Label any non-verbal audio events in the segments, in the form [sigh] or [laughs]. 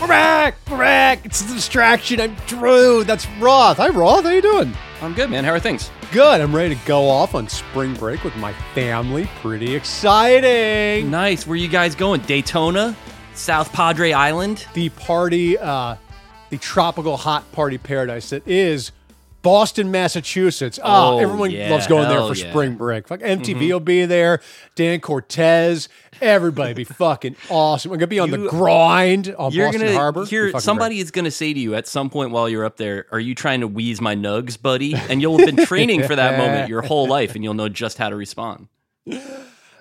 We're back. We're back. It's a distraction. I'm Drew. That's Roth. Hi, Roth. How you doing? I'm good, man. How are things? Good. I'm ready to go off on spring break with my family. Pretty exciting. Nice. Where you guys going? Daytona, South Padre Island. The party, uh, the tropical hot party paradise that is Boston, Massachusetts. Ah, Oh, everyone yeah. loves going there Hell for yeah. Mm-hmm. spring break. Fuck, MTV will be there. Dan Cortese. Everybody be fucking [laughs] awesome. We're gonna be on the grind on You're Boston gonna Harbor. Hear fucking somebody is gonna say to you at some point while you're up there, "Are you trying to wheeze my nugs, buddy?" And you'll have been [laughs] training for that moment your whole life, and you'll know just how to respond.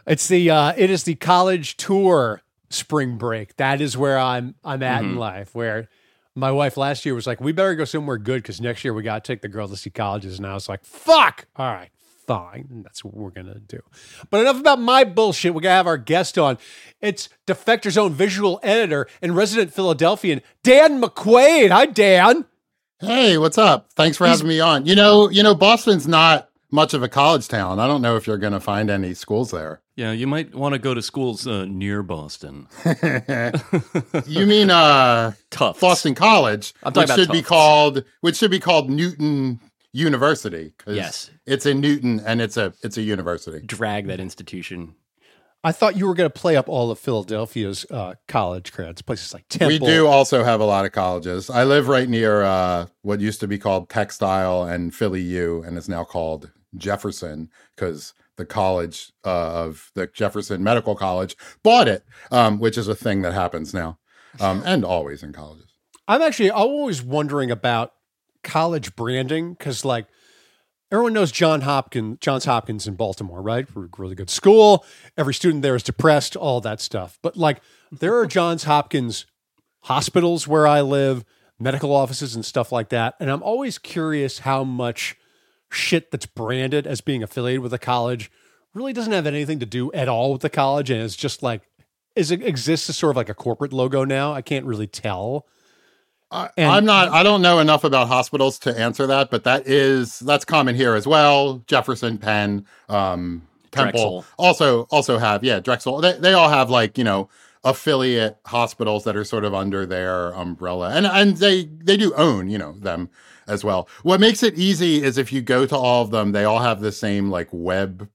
It's the uh, it is the college tour spring break. That is where I'm I'm at Mm-hmm. in life. Where my wife last year was like, "We better go somewhere good because next year we got to take the girl to see colleges." And I was like, "Fuck, all right, fine, that's what we're gonna do." But enough about my bullshit. We gotta have our guest on. It's Defector's own visual editor and resident Philadelphian Dan McQuade. Hi, Dan. Hey, what's up? Thanks for having me on. You know, you know, Boston's not much of a college town. I don't know if you're going to find any schools there. Yeah, you might want to go to schools uh, near Boston. [laughs] [laughs] You mean uh Tough. Boston College, I'm talking which about should be called which should be called Newton University 'cause Yes. It's in Newton and it's a it's a university. Drag that institution. I thought you were going to play up all of Philadelphia's uh, college creds, places like Temple. We do also have a lot of colleges. I live right near uh, what used to be called Textile and Philly U, and is now called Jefferson because the college uh, of the Jefferson Medical College bought it, um, which is a thing that happens now um, and always in colleges. I'm actually always wondering about college branding because like everyone knows John Hopkins, Johns Hopkins in Baltimore, right? We're a really good school. Every student there is depressed, all that stuff. But like there are Johns Hopkins hospitals where I live, medical offices and stuff like that. And I'm always curious how much shit that's branded as being affiliated with a college really doesn't have anything to do at all with the college and it's just like is it exists as sort of like a corporate logo now. I can't really tell. I, And- I'm not. I don't know enough about hospitals to answer that, but that is that's common here as well. Jefferson, Penn, um, Temple Drexel. also also have yeah Drexel. They they all have like you know affiliate hospitals that are sort of under their umbrella, and and they they do own you know them as well. What makes it easy is if you go to all of them, they all have the same like web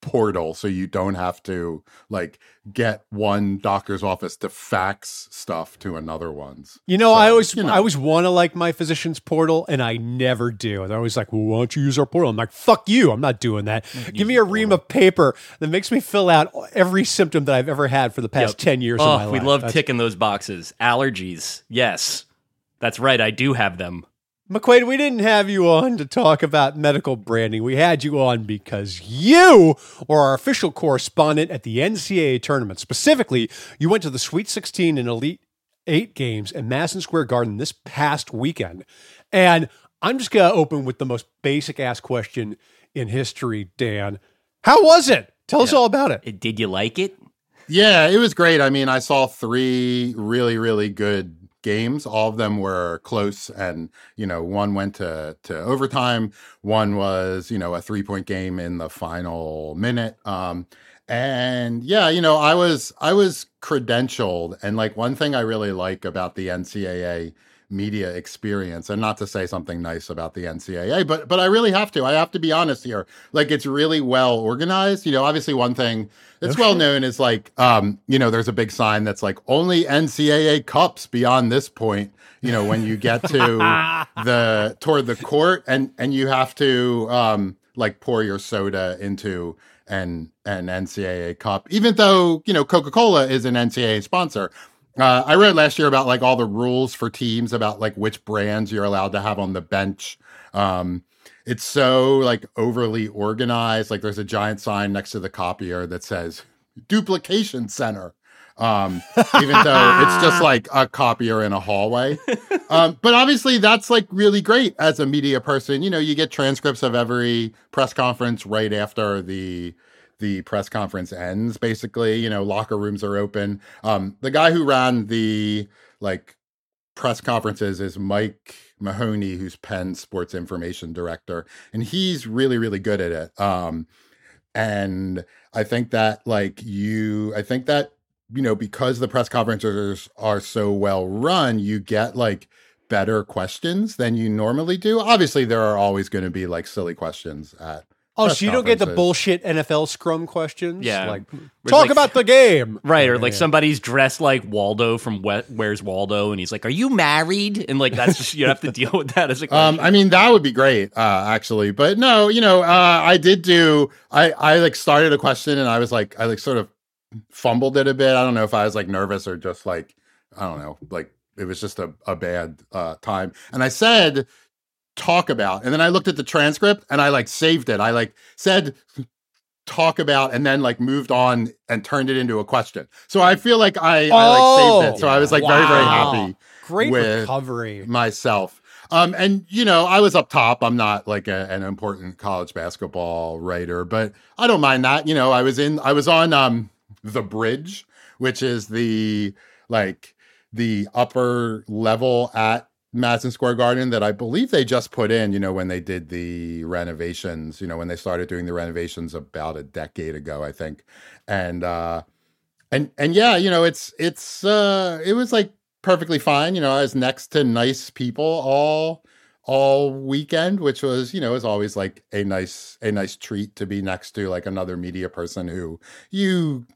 portal so you don't have to like get one doctor's office to fax stuff to another one's You know, So, I always you know. I always want to like my physician's portal, and I never do. They're always like, well, "Why don't you use our portal?" I'm like, "Fuck you! I'm not doing that. Give me a ream of paper that makes me fill out every symptom that I've ever had for the past Yep. ten years of oh, my Oh, life." we love That's- ticking those boxes. Allergies. Yes. That's right. I do have them. McQuade, we didn't have you on to talk about medical branding. We had you on because you were our official correspondent at the NCAA tournament. Specifically, you went to the Sweet 16 and Elite Eight games at Madison Square Garden this past weekend. And I'm just going to open with the most basic ass question in history, Dan. How was it? Tell us all about it. Did you like it? Yeah, it was great. I mean, I saw three really, really good games. All of them were close, and you know, one went to to overtime. One was you know a three point game in the final minute. Um, and yeah, you know, I was I was credentialed, and like one thing I really like about the NCAA media experience and not to say something nice about the NCAA but but I really have to. I have to be honest here. Like it's really well organized. You know obviously one thing that's well known is like um you know there's a big sign that's like only NCAA cups beyond this point you know when you get to [laughs] the toward the court and and you have to um like pour your soda into an an NCAA cup even though you know Coca-Cola is an NCAA sponsor uh, I read last year about like all the rules for teams about like which brands you're allowed to have on the bench. Um, it's so like overly organized. Like there's a giant sign next to the copier that says duplication center. Um, even though it's just [laughs] like a copier in a hallway. Um, but obviously that's like really great as a media person. You know, you get transcripts of every press conference right after the the press conference ends basically you know locker rooms are open um the guy who ran the like press conferences is mike mahoney who's penn sports information director and he's really really good at it um and i think that like you i think that you know, because the press conferences are so well run, you get like better questions than you normally do. Obviously, there are always going to be like silly questions at Oh, press so you don't get the bullshit NFL scrum questions? Yeah. Like, Where talk like- about the game. Right, or like Yeah. somebody's dressed like Waldo from Where's Waldo, and he's like, "Are you married?" And like that's just you have to deal with that as a question. Um, I mean, that would be great, uh, actually. But no, you know, uh, I did do. I I like started a question, and I was like, I like sort of fumbled it a bit. I don't know if I was like nervous or just like, I don't know, like it was just a a bad uh, time. And I said, talk about, and then I looked at the transcript, and I like saved it. I like said. Talk about and then like moved on and turned it into a question. So I feel like I, I like saved it. So I was like very very happy Great with- recovery. myself. Um, and you know, I was up top. I'm not like a, an important college basketball writer, but I don't mind that. You know, I was in, I was on um the bridge, which is the like the upper level at Madison Square Garden that I believe they just put in. You know, when they did the renovations. You know, when they started doing the renovations about a decade ago, I think, and uh, and and yeah, you know, it's it's uh, it was like perfectly fine. You know, I was next to nice people all all weekend, which was, you know, is always like a nice a nice treat to be next to like another media person who you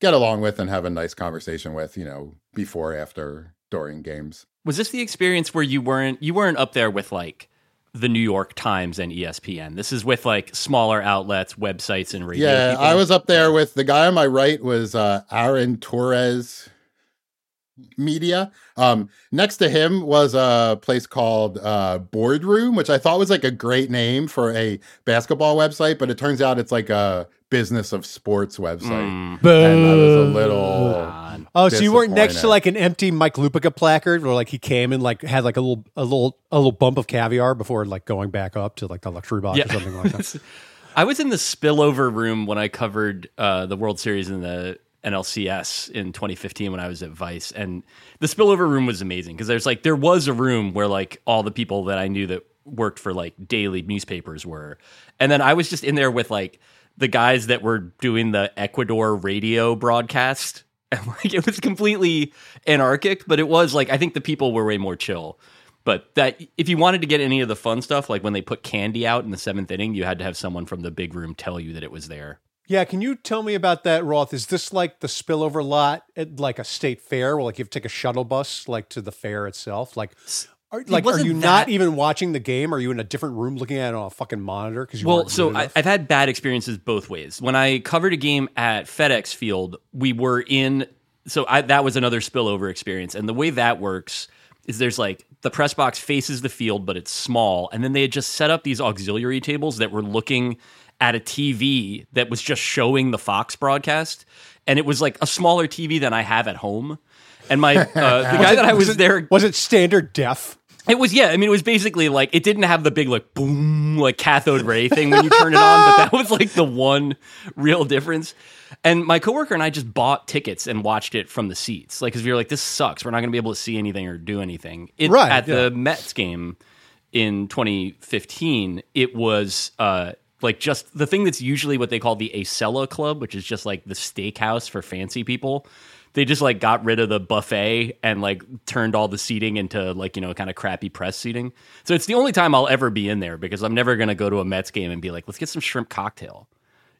get along with and have a nice conversation with, you know, before, after, during games. was this the experience where you weren't you weren't up there with like the New York Times and ESPN? This is with like smaller outlets, websites, and radio. Yeah, people? I was up there with the guy on my right was uh Aaron Torres Media. Um next to him was a place called uh Boardroom, which I thought was like a great name for a basketball website, but it turns out it's like a business of sports website. Mm, And I was a little God. Oh, so you weren't next to like an empty Mike Lupica placard where like he came and like had like a little a little a little bump of caviar before like going back up to like the luxury box or something like that. [laughs] I was in the spillover room when I covered uh, the World Series in the NLCS in 2015 when I was at Vice, and the spillover room was amazing because there's like there was a room where like all the people that I knew that worked for like daily newspapers were, and then I was just in there with like the guys that were doing the Ecuador radio broadcast. [laughs] And like it was completely anarchic, but it was like I think the people were way more chill. But that if you wanted to get any of the fun stuff, like when they put candy out in the seventh inning, you had to have someone from the big room tell you that it was there. Yeah, can you tell me about that, Roth? Is this like the spillover lot at like a state fair where like you have to take a shuttle bus like to the fair itself? Like are, like are you that- not even watching the game? Are you in a different room looking at it on a fucking monitor? Because Well, so I, I've had bad experiences both ways. When I covered a game at FedEx Field, we were in. So I, that was another spillover experience, and the way that works is there's like the press box faces the field, but it's small, and then they had just set up these auxiliary tables that were looking at a TV that was just showing the Fox broadcast, and it was like a smaller TV than I have at home. And my [laughs] uh, the guy that I was it, there was it standard def? It was yeah. I mean, it was basically like it didn't have the big like boom like cathode ray thing when you turn it on, but that was like the one real difference. And my coworker and I just bought tickets and watched it from the seats, like because we were like, this sucks. We're not going to be able to see anything or do anything. It, Right, at yeah. the Mets game in 2015, it was uh like just the thing that's usually what they call the Acela Club, which is just like the steakhouse for fancy people. They just like got rid of the buffet and like turned all the seating into like, you know, kind of crappy press seating. So it's the only time I'll ever be in there because I'm never going to go to a Mets game and be like, let's get some shrimp cocktail.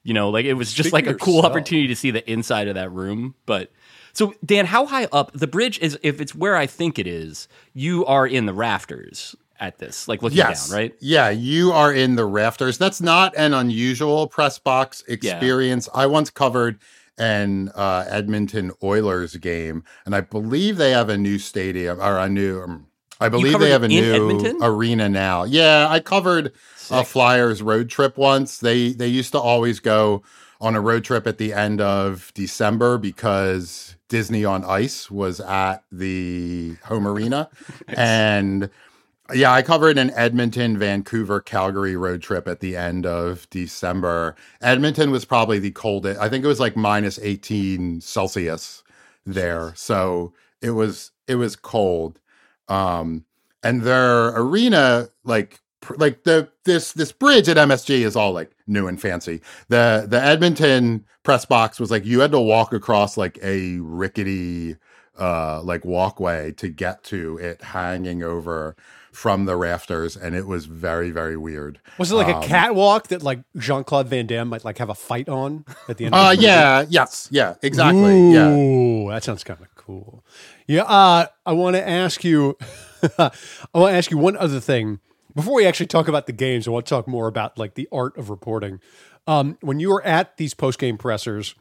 You know, like it was just Speak like a cool yourself. opportunity to see the inside of that room. But so, Dan, how high up the bridge is? If it's where I think it is, you are in the rafters at this, like looking Yes. down, right? Yeah, you are in the rafters. That's not an unusual press box experience. I once covered an uh, Edmonton Oilers game, and I believe they have a new stadium or a new. Um, I believe they have a new Edmonton? arena now. Yeah, I covered a. Flyers road trip once. They they used to always go on a road trip at the end of December because Disney on Ice was at the home arena, [laughs] and yeah, I covered an Edmonton, Vancouver, Calgary road trip at the end of December. Edmonton was probably the coldest. I think it was like minus 18 Celsius there. So it was it was cold. Um and their arena like like the this this bridge at MSG is all like new and fancy. The the Edmonton press box was like you had to walk across like a rickety uh like walkway to get to it hanging over from the rafters and it was very very weird. Was it like Um, a catwalk that like Jean Claude Van Damme might like have a fight on at the end? of Uh yeah, yes, yeah, exactly. Yeah. That sounds kind of cool. Yeah, uh, I want to ask you. [laughs] I want to ask you one other thing before we actually talk about the games. I want to talk more about like the art of reporting. Um, when you were at these post game pressers,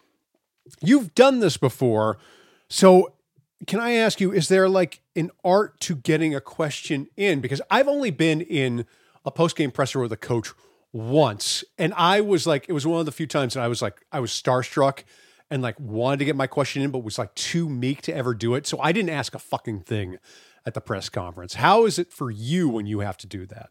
you've done this before. So, can I ask you, is there like an art to getting a question in? Because I've only been in a post game presser with a coach once, and I was like, it was one of the few times that I was like, I was starstruck and like wanted to get my question in, but was like too meek to ever do it. So I didn't ask a fucking thing at the press conference. How is it for you when you have to do that?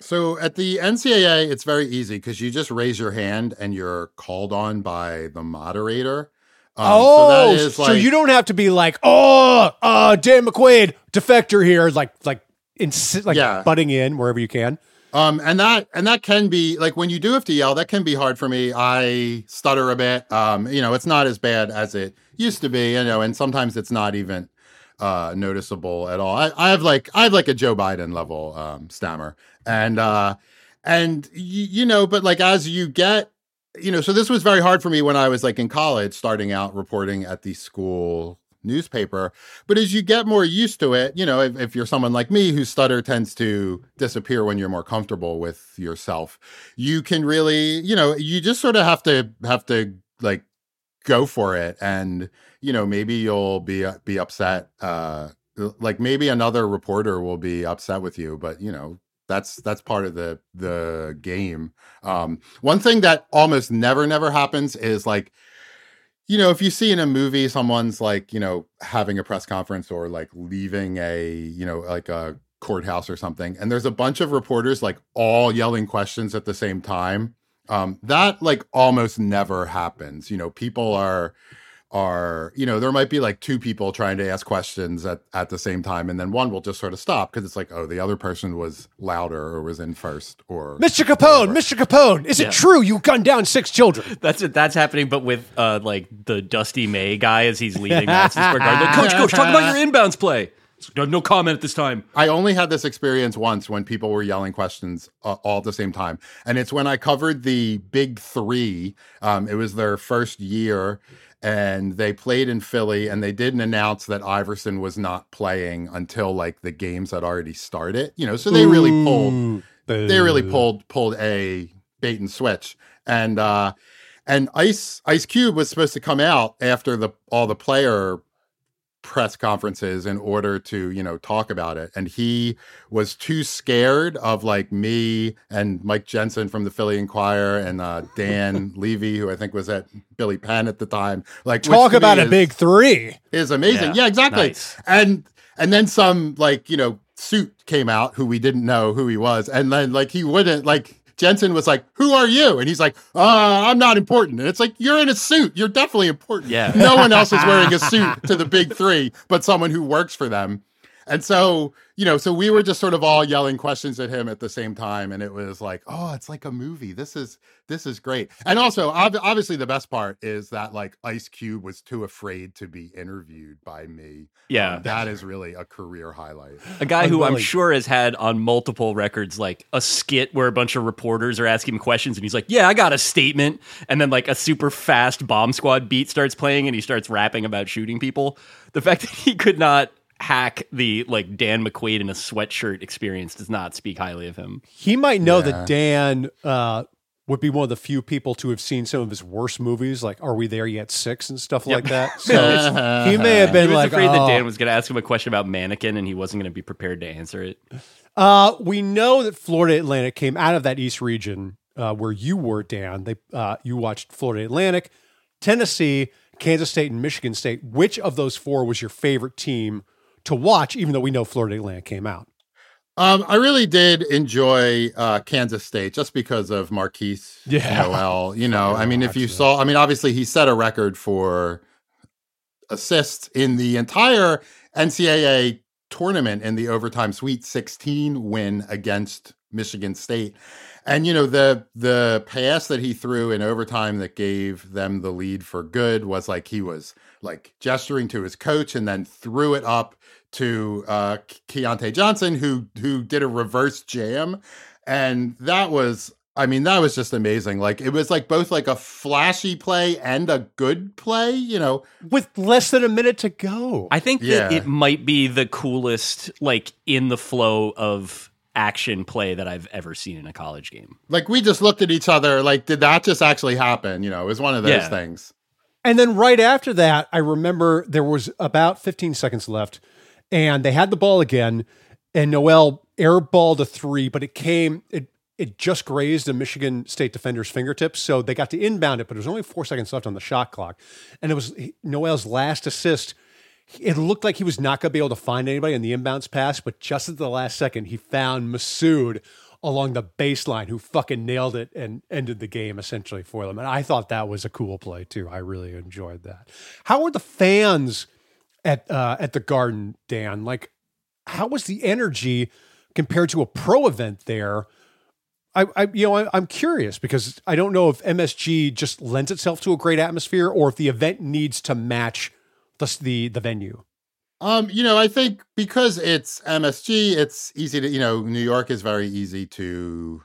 So at the NCAA, it's very easy because you just raise your hand and you're called on by the moderator. Um, oh, that is so like- you don't have to be like, oh, uh, Dan McQuade, defector here, like like insi- like Yeah. butting in wherever you can. Um, and that and that can be like when you do have to yell, that can be hard for me. I stutter a bit. Um, you know, it's not as bad as it used to be. You know, and sometimes it's not even uh noticeable at all. I, I have like I have like a Joe Biden level um stammer, and uh, and y- you know, but like as you get, you know, so this was very hard for me when I was like in college, starting out reporting at the school newspaper. But as you get more used to it, you know, if, if you're someone like me whose stutter tends to disappear when you're more comfortable with yourself, you can really, you know, you just sort of have to have to like go for it, and you know, maybe you'll be be upset. Uh, like maybe another reporter will be upset with you, but you know. That's that's part of the the game. Um, one thing that almost never never happens is like you know, if you see in a movie someone's like, you know, having a press conference or like leaving a, you know, like a courthouse or something, and there's a bunch of reporters like all yelling questions at the same time. Um, that like almost never happens. You know, people are are, you know, there might be like two people trying to ask questions at, at the same time, and then one will just sort of stop because it's like, oh, the other person was louder or was in first or Mr. Capone, whatever. Mr. Capone, is Yeah. it true you gunned down six children? That's it. That's happening, but with uh, like the Dusty May guy as he's leading Madison Square Garden. Like, coach, coach, talk about your [laughs] inbounds play. No, no comment at this time. I only had this experience once when people were yelling questions uh, all at the same time. And it's when I covered the Big Three. Um, it was their first year, and they played in Philly, and they didn't announce that Iverson was not playing until like the games had already started. You know, so they really pulled they really pulled pulled a bait and switch and uh and ice ice cube was supposed to come out after the all the player press conferences in order to you know talk about it and he was too scared of like me and mike jensen from the philly inquirer and uh dan [laughs] levy who i think was at billy penn at the time like Talk about a is- big three. is amazing. Yeah, Yeah, exactly. nice. And and then some like, you know, suit came out who we didn't know who he was. And then like he wouldn't like Jensen was like, "Who are you?" And he's like, "Uh, I'm not important." And it's like, "You're in a suit. You're definitely important." Yeah. No one else is wearing a [laughs] suit to the big 3 but someone who works for them. And so, you know, so we were just sort of all yelling questions at him at the same time and it was like, "Oh, it's like a movie. This is this is great." And also, ob- obviously the best part is that like Ice Cube was too afraid to be interviewed by me. Yeah. Um, that is really a career highlight. A guy who I'm sure has had on multiple records like a skit where a bunch of reporters are asking him questions and he's like, Yeah, I got a statement. And then like a super fast bomb squad beat starts playing and he starts rapping about shooting people. The fact [laughs] that he could not hack the like Dan McQuade in a sweatshirt experience does not speak highly of him. He might know Yeah. that Dan uh, would be one of the few people to have seen some of his worst movies, like "Are We There Yet?" Six and stuff like that. [laughs] So he may have He been was like, afraid that "Oh." Dan was going to ask him a question about mannequin and he wasn't going to be prepared to answer it. Uh, we know that Florida Atlantic came out of that East region uh, where you were, Dan. They uh, you watched Florida Atlantic, Tennessee, Kansas State, and Michigan State. Which of those four was your favorite team to watch? Even though we know Florida Atlantic came out. Um, I really did enjoy uh, Kansas State just because of Markquis Yeah. [laughs] Nowell. You know, I mean, if you saw, I mean, obviously he set a record for assists in the entire NCAA tournament in the overtime Sweet 16 win against Michigan State. And you know the the pass that he threw in overtime that gave them the lead for good was like he was like gesturing to his coach and then threw it up to uh Keyontae Johnson who who did a reverse jam and that was I mean, that was just amazing. Like it was like both like a flashy play and a good play, you know. With less than a minute to go. I think Yeah. that it might be the coolest, like in the flow of action play that I've ever seen in a college game. Like we just looked at each other like, did that just actually happen? You know, it was one of those Yeah. things. And then right after that, I remember there was about 15 seconds left, and they had the ball again, and Nowell airballed a three, but it came it it just grazed a Michigan State defender's fingertips, so they got to inbound it, but there was only four seconds left on the shot clock, and it was Nowell's last assist. It looked like he was not going to be able to find anybody in the inbounds pass, but just at the last second, he found Massoud along the baseline who fucking nailed it and ended the game essentially for them. And I thought that was a cool play too. I really enjoyed that. How were the fans at uh, at the Garden, Dan? Like, how was the energy compared to a pro event there? I, I you know, I, I'm curious because I don't know if MSG just lends itself to a great atmosphere or if the event needs to match the the, the venue. Um, you know, I think because it's MSG, it's easy to, you know, New York is very easy to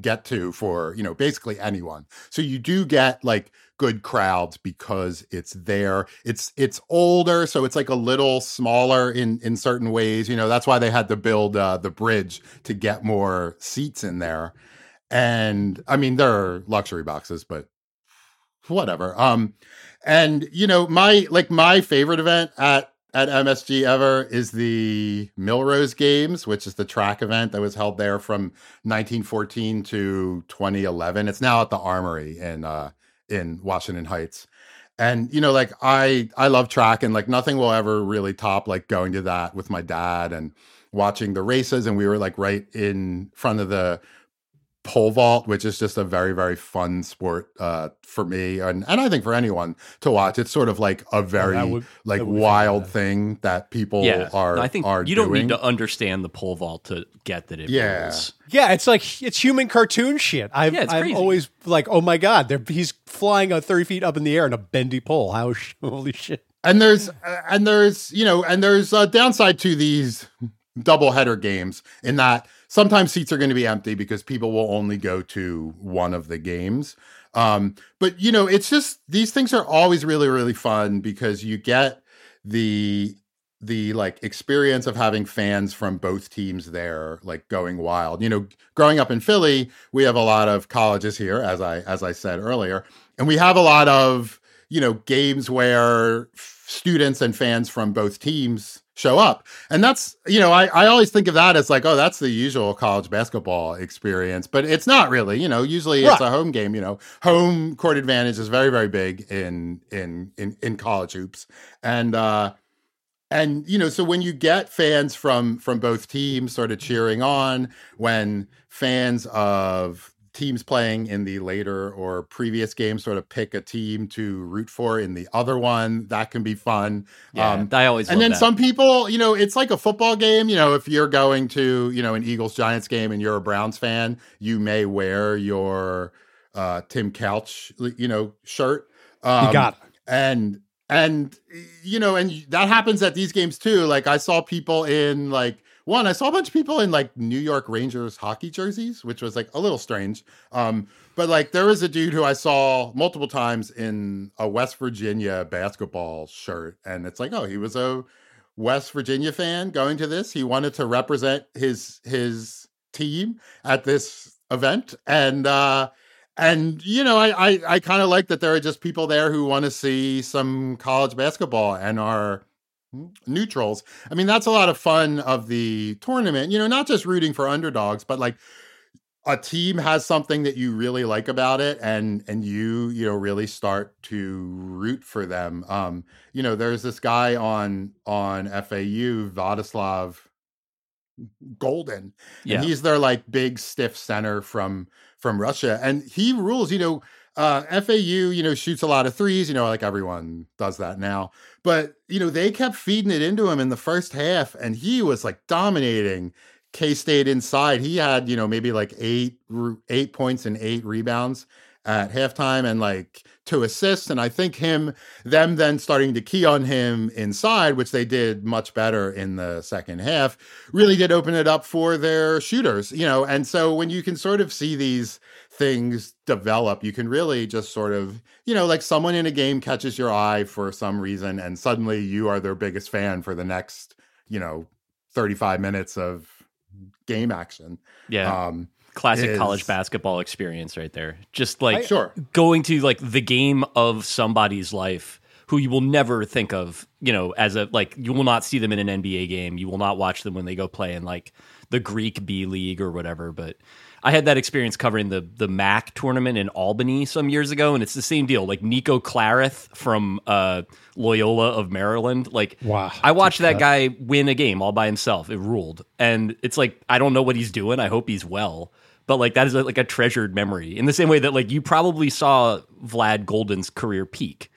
get to for, you know, basically anyone. So you do get like good crowds because it's there. It's it's older, so it's like a little smaller in in certain ways. You know, that's why they had to build uh, the bridge to get more seats in there. And I mean, there are luxury boxes, but whatever. Um, and you know, my like my favorite event at at MSG ever is the Millrose Games, which is the track event that was held there from 1914 to 2011. It's now at the Armory in uh, in Washington Heights. And you know, like I I love track, and like nothing will ever really top like going to that with my dad and watching the races. And we were like right in front of the pole vault, which is just a very, very fun sport uh, for me and, and I think for anyone to watch. It's sort of like a very would- like that would be wild fun. thing that people yeah, are No, I think are you don't doing. need to understand the pole vault to get that it Yeah. rolls. Yeah, it's like it's human cartoon shit. I've, Yeah, it's I'm crazy. always like, oh my god, they're, he's flying a thirty feet up in the air in a bendy pole. How [laughs] holy shit! and there's uh, and there's you know and there's a downside to these double header games in that sometimes seats are going to be empty because people will only go to one of the games. Um but you know it's just these things are always really really fun because you get the the like experience of having fans from both teams there like going wild. You know growing up in philly we have a lot of colleges here as i as i said earlier and we have a lot of you know games where students and fans from both teams show up. And that's you know I, I always think of that as like oh that's the usual college basketball experience but it's not really you know usually it's a home game you know. Home court advantage is very very big in in in, in college hoops. And uh and you know so when you get fans from from both teams sort of cheering on when fans of teams playing in the later or previous game sort of pick a team to root for in the other one that can be fun Yeah, um I always and then that. some people, you know, it's like a football game. You know, if you're going to, you know, an Eagles Giants game and you're a Browns fan, you may wear your uh, Tim Couch, you know, shirt. Um, You got it. and and you know, and that happens at these games too. Like I saw people in like one, I saw a bunch of people in like New York Rangers hockey jerseys, which was like a little strange. Um, but like there was a dude who I saw multiple times in a West Virginia basketball shirt, and it's like, oh, he was a West Virginia fan going to this. He wanted to represent his his team at this event, and uh, and you know, I I, I kind of like that there are just people there who want to see some college basketball and are neutrals. I mean, that's a lot of fun of the tournament. You know, not just rooting for underdogs, but like a team has something that you really like about it and and you you know really start to root for them um you know there's this guy on on FAU Vladislav Goldin yeah. and he's their like big stiff center from from Russia and he rules you know uh FAU you know shoots a lot of threes you know like everyone does that now but you know they kept feeding it into him in the first half and he was like dominating K State inside. He had, you know, maybe like eight eight points and eight rebounds at halftime and like two assists. And I think him, them then starting to key on him inside, which they did much better in the second half, really did open it up for their shooters, you know. And so when you can sort of see these things develop, you can really just sort of, you know, like someone in a game catches your eye for some reason and suddenly you are their biggest fan for the next, you know, 35 minutes of game action. Yeah. Um, Classic is, college basketball experience right there. Just like I, sure. going to like the game of somebody's life who you will never think of, you know, as a like you will not see them in an NBA game. You will not watch them when they go play in like the Greek B League or whatever, but I had that experience covering the the MAC tournament in Albany some years ago, and it's the same deal. Like Nico Clareth from uh, Loyola of Maryland. Like, wow, I watched that guy win a game all by himself. It ruled, and it's like I don't know what he's doing. I hope he's well, but like that is a, like a treasured memory. In the same way that like you probably saw Vlad Goldin's career peak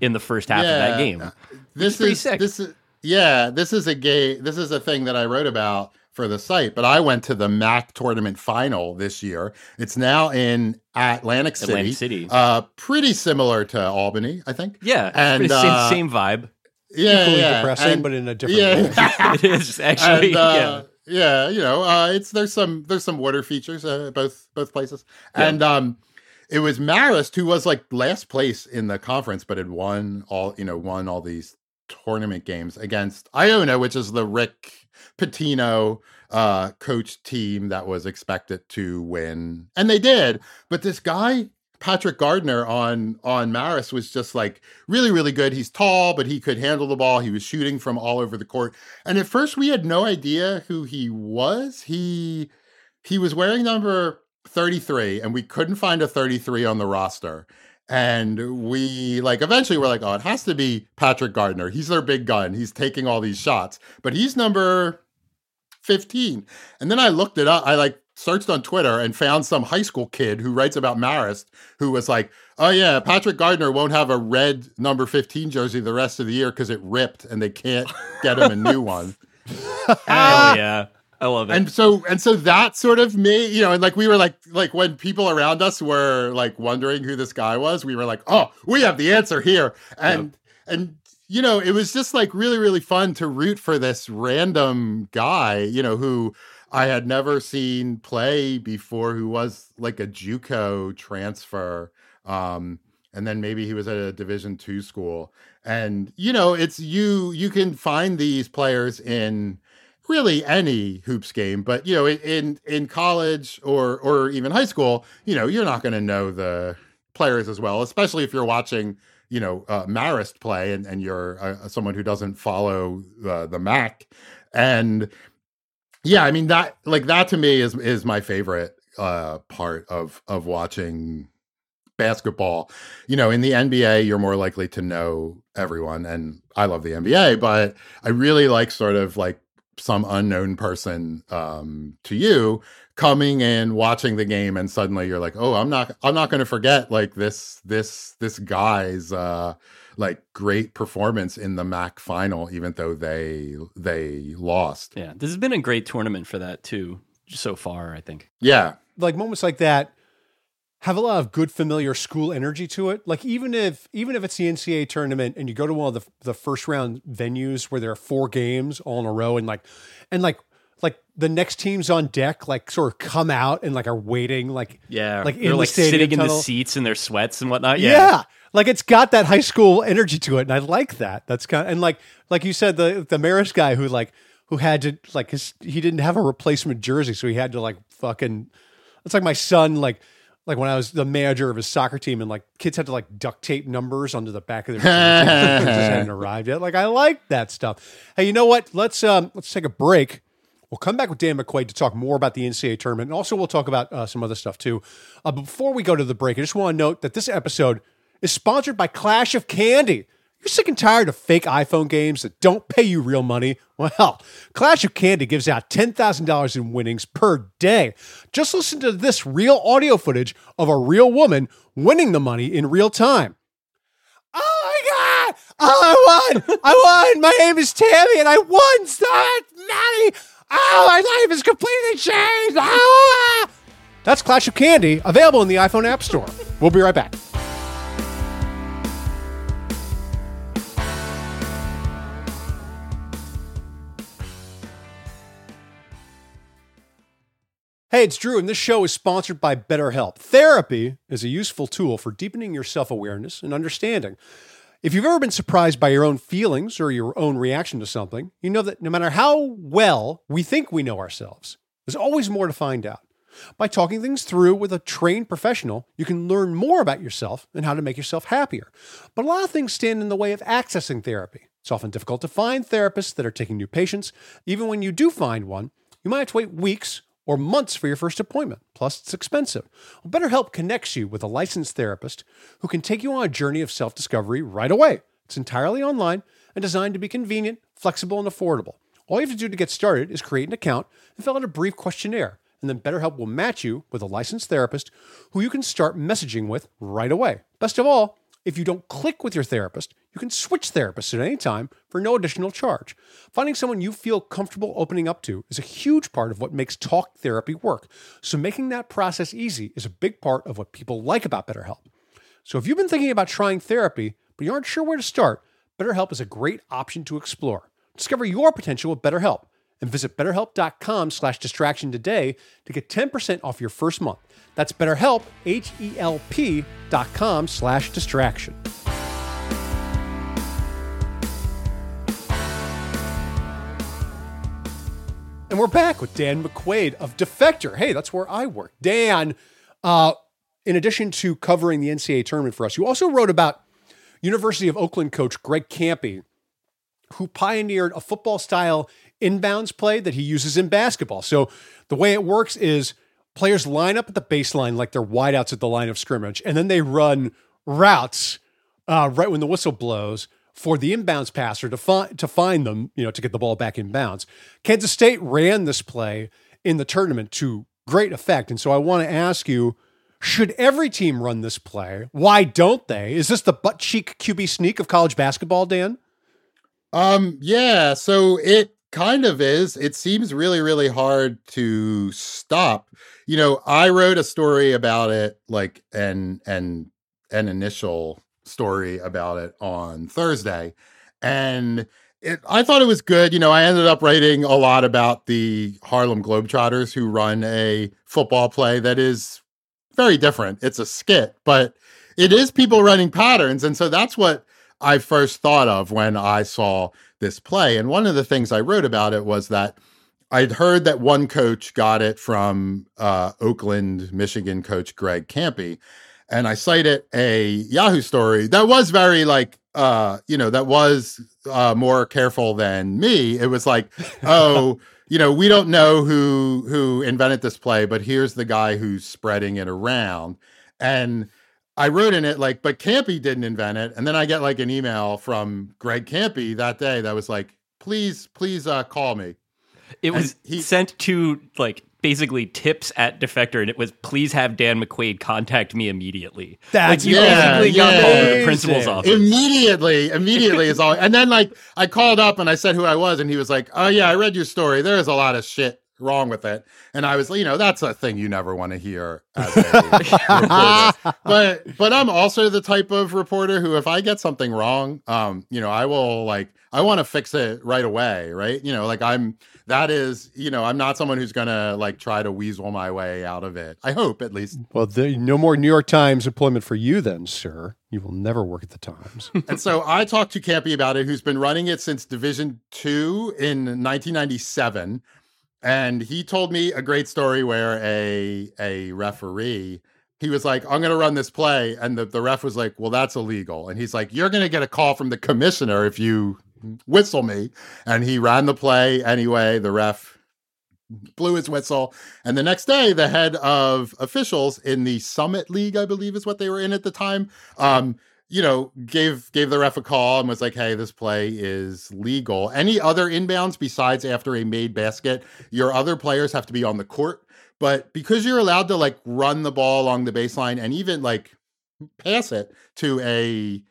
in the first half yeah, of that game. This is sick. this is yeah. This is a gay. This is a thing that I wrote about for the site, but I went to the MAC tournament final this year. It's now in Atlantic City. Atlantic City. Uh, pretty similar to Albany, I think. Yeah. And same, uh, same vibe. Yeah. Equally yeah. depressing, and, but in a different yeah. way. [laughs] [laughs] it is actually. And, uh, yeah. yeah. you know, uh, it's there's some there's some water features uh, both both places, yeah. and um, it was Marist who was like last place in the conference, but had won all you know won all these tournament games against Iona, which is the Rick Pitino uh, coach team that was expected to win, and they did. But this guy Patrick Gardner on on Marist was just like really really good. He's tall, but he could handle the ball. He was shooting from all over the court. And at first we had no idea who he was. He he was wearing number 33 and we couldn't find a 33 on the roster. And we like eventually we're like, oh, it has to be Patrick Gardner. He's their big gun. He's taking all these shots, but he's number 15. And then I looked it up. I like searched on Twitter and found some high school kid who writes about Marist who was like, oh, yeah, Patrick Gardner won't have a red number 15 jersey the rest of the year because it ripped and they can't get him a new [laughs] one. oh, yeah. I love it. And so and so that sort of made, you know, and like we were like like when people around us were like wondering who this guy was, we were like, "Oh, we have the answer here." And yep. and you know, it was just like really really fun to root for this random guy, you know, who I had never seen play before who was like a JUCO transfer. Um and then maybe he was at a division 2 school. And you know, it's you you can find these players in really any hoops game but you know in in college or or even high school you know you're not going to know the players as well especially if you're watching you know uh, marist play and, and you're uh, someone who doesn't follow uh, the mac. And yeah i mean that like that to me is is my favorite uh part of of watching basketball. You know in the nba you're more likely to know everyone and i love the nba but i really like sort of like some unknown person um, to you coming and watching the game and suddenly you're like oh i'm not i'm not going to forget like this this this guy's uh like great performance in the mac final even though they they lost. Yeah this has been a great tournament for that too so far i think. Yeah. Like moments like that have a lot of good familiar school energy to it. Like even if even if it's the NCAA tournament and you go to one of the the first round venues where there are four games all in a row and like and like like the next team's on deck, like sort of come out and like are waiting, like yeah, like in like sitting tunnel. in the seats in their sweats and whatnot. Yeah. yeah. like it's got that high school energy to it, and I like that. That's kind of, and like like you said, the the Marist guy who like who had to like his he didn't have a replacement jersey, so he had to like fucking. It's like my son like like when I was the manager of his soccer team, and like kids had to like duct tape numbers onto the back of their [laughs] [laughs] just hadn't arrived yet. Like I like that stuff. Hey, you know what? Let's um let's take a break. We'll come back with Dan McQuade to talk more about the NCAA tournament, and also we'll talk about uh, some other stuff too. Uh, before we go to the break, I just want to note that this episode is sponsored by Clash of Candy. You're sick and tired of fake iPhone games that don't pay you real money? Well, Clash of Candy gives out $10,000 in winnings per day. Just listen to this real audio footage of a real woman winning the money in real time. Oh my God! Oh, I won! I won! My name is Tammy and I won! Stop, Maddie! Oh, my life is completely changed. Ah! That's Clash of Candy, available in the iPhone App Store. We'll be right back. Hey, it's Drew, and this show is sponsored by BetterHelp. Therapy is a useful tool for deepening your self awareness and understanding. If you've ever been surprised by your own feelings or your own reaction to something, you know that no matter how well we think we know ourselves, there's always more to find out. By talking things through with a trained professional, you can learn more about yourself and how to make yourself happier. But a lot of things stand in the way of accessing therapy. It's often difficult to find therapists that are taking new patients. Even when you do find one, you might have to wait weeks or months for your first appointment. Plus, it's expensive. Well, BetterHelp connects you with a licensed therapist who can take you on a journey of self discovery right away. It's entirely online and designed to be convenient, flexible, and affordable. All you have to do to get started is create an account and fill out a brief questionnaire. And then BetterHelp will match you with a licensed therapist who you can start messaging with right away. Best of all, if you don't click with your therapist, you can switch therapists at any time for no additional charge. Finding someone you feel comfortable opening up to is a huge part of what makes talk therapy work. So, making that process easy is a big part of what people like about BetterHelp. So, if you've been thinking about trying therapy, but you aren't sure where to start, BetterHelp is a great option to explore. Discover your potential with BetterHelp and visit betterhelp.com slash distraction today to get 10% off your first month. That's betterhelp, H-E-L-P dot com slash distraction. And we're back with Dan McQuade of Defector. Hey, that's where I work. Dan, uh, in addition to covering the NCAA tournament for us, you also wrote about University of Oakland coach Greg Kampe, who pioneered a football style inbounds play that he uses in basketball. So the way it works is players line up at the baseline like they're wideouts at the line of scrimmage, and then they run routes uh, right when the whistle blows for the inbounds passer to find to find them, you know, to get the ball back in bounds. Kansas State ran this play in the tournament to great effect, and so I want to ask you. Should every team run this play? Why don't they? Is this the butt cheek QB sneak of college basketball, Dan? Um, yeah, so it kind of is. It seems really, really hard to stop. You know, I wrote a story about it, like an an an initial story about it on Thursday, and it, I thought it was good. You know, I ended up writing a lot about the Harlem Globetrotters who run a football play that is very different. It's a skit, but it is people running patterns, and so that's what I first thought of when I saw this play. And one of the things I wrote about it was that I'd heard that one coach got it from uh, Oakland, Michigan coach Greg Kampe. And I cited a Yahoo story that was very like, uh, you know, that was uh, more careful than me. It was like, [laughs] oh, you know, we don't know who who invented this play, but here's the guy who's spreading it around. And I wrote in it like, but Kampe didn't invent it. And then I get like an email from Greg Kampe that day that was like, please, please uh, call me. It was he, sent to like basically tips at Defector, and it was please have Dan McQuade contact me immediately. That's like, you yeah, basically got yeah. the principal's office. Immediately, immediately is all. And then like I called up and I said who I was, and he was like, "Oh yeah, I read your story. There is a lot of shit wrong with it. And I was, you know, that's a thing you never want to hear as a. [laughs] But but I'm also the type of reporter who if I get something wrong, um, you know, I will like I want to fix it right away, right? You know, like I'm that is, you know, I'm not someone who's gonna like try to weasel my way out of it. I hope at least. Well, there, no more New York Times employment for you then, sir. You will never work at the Times. [laughs] and so I talked to Kampe about it, who's been running it since Division Two in 1997 and he told me a great story where a a referee he was like i'm going to run this play and the, the ref was like well that's illegal. And he's like you're going to get a call from the commissioner if you whistle me. And he ran the play anyway the ref blew his whistle. And the next day the head of officials in the summit league i believe is what they were in at the time um, you know, gave gave the ref a call and was like, "Hey, this play is legal." Any other inbounds besides after a made basket, your other players have to be on the court. But because you're allowed to like run the ball along the baseline and even like pass it to a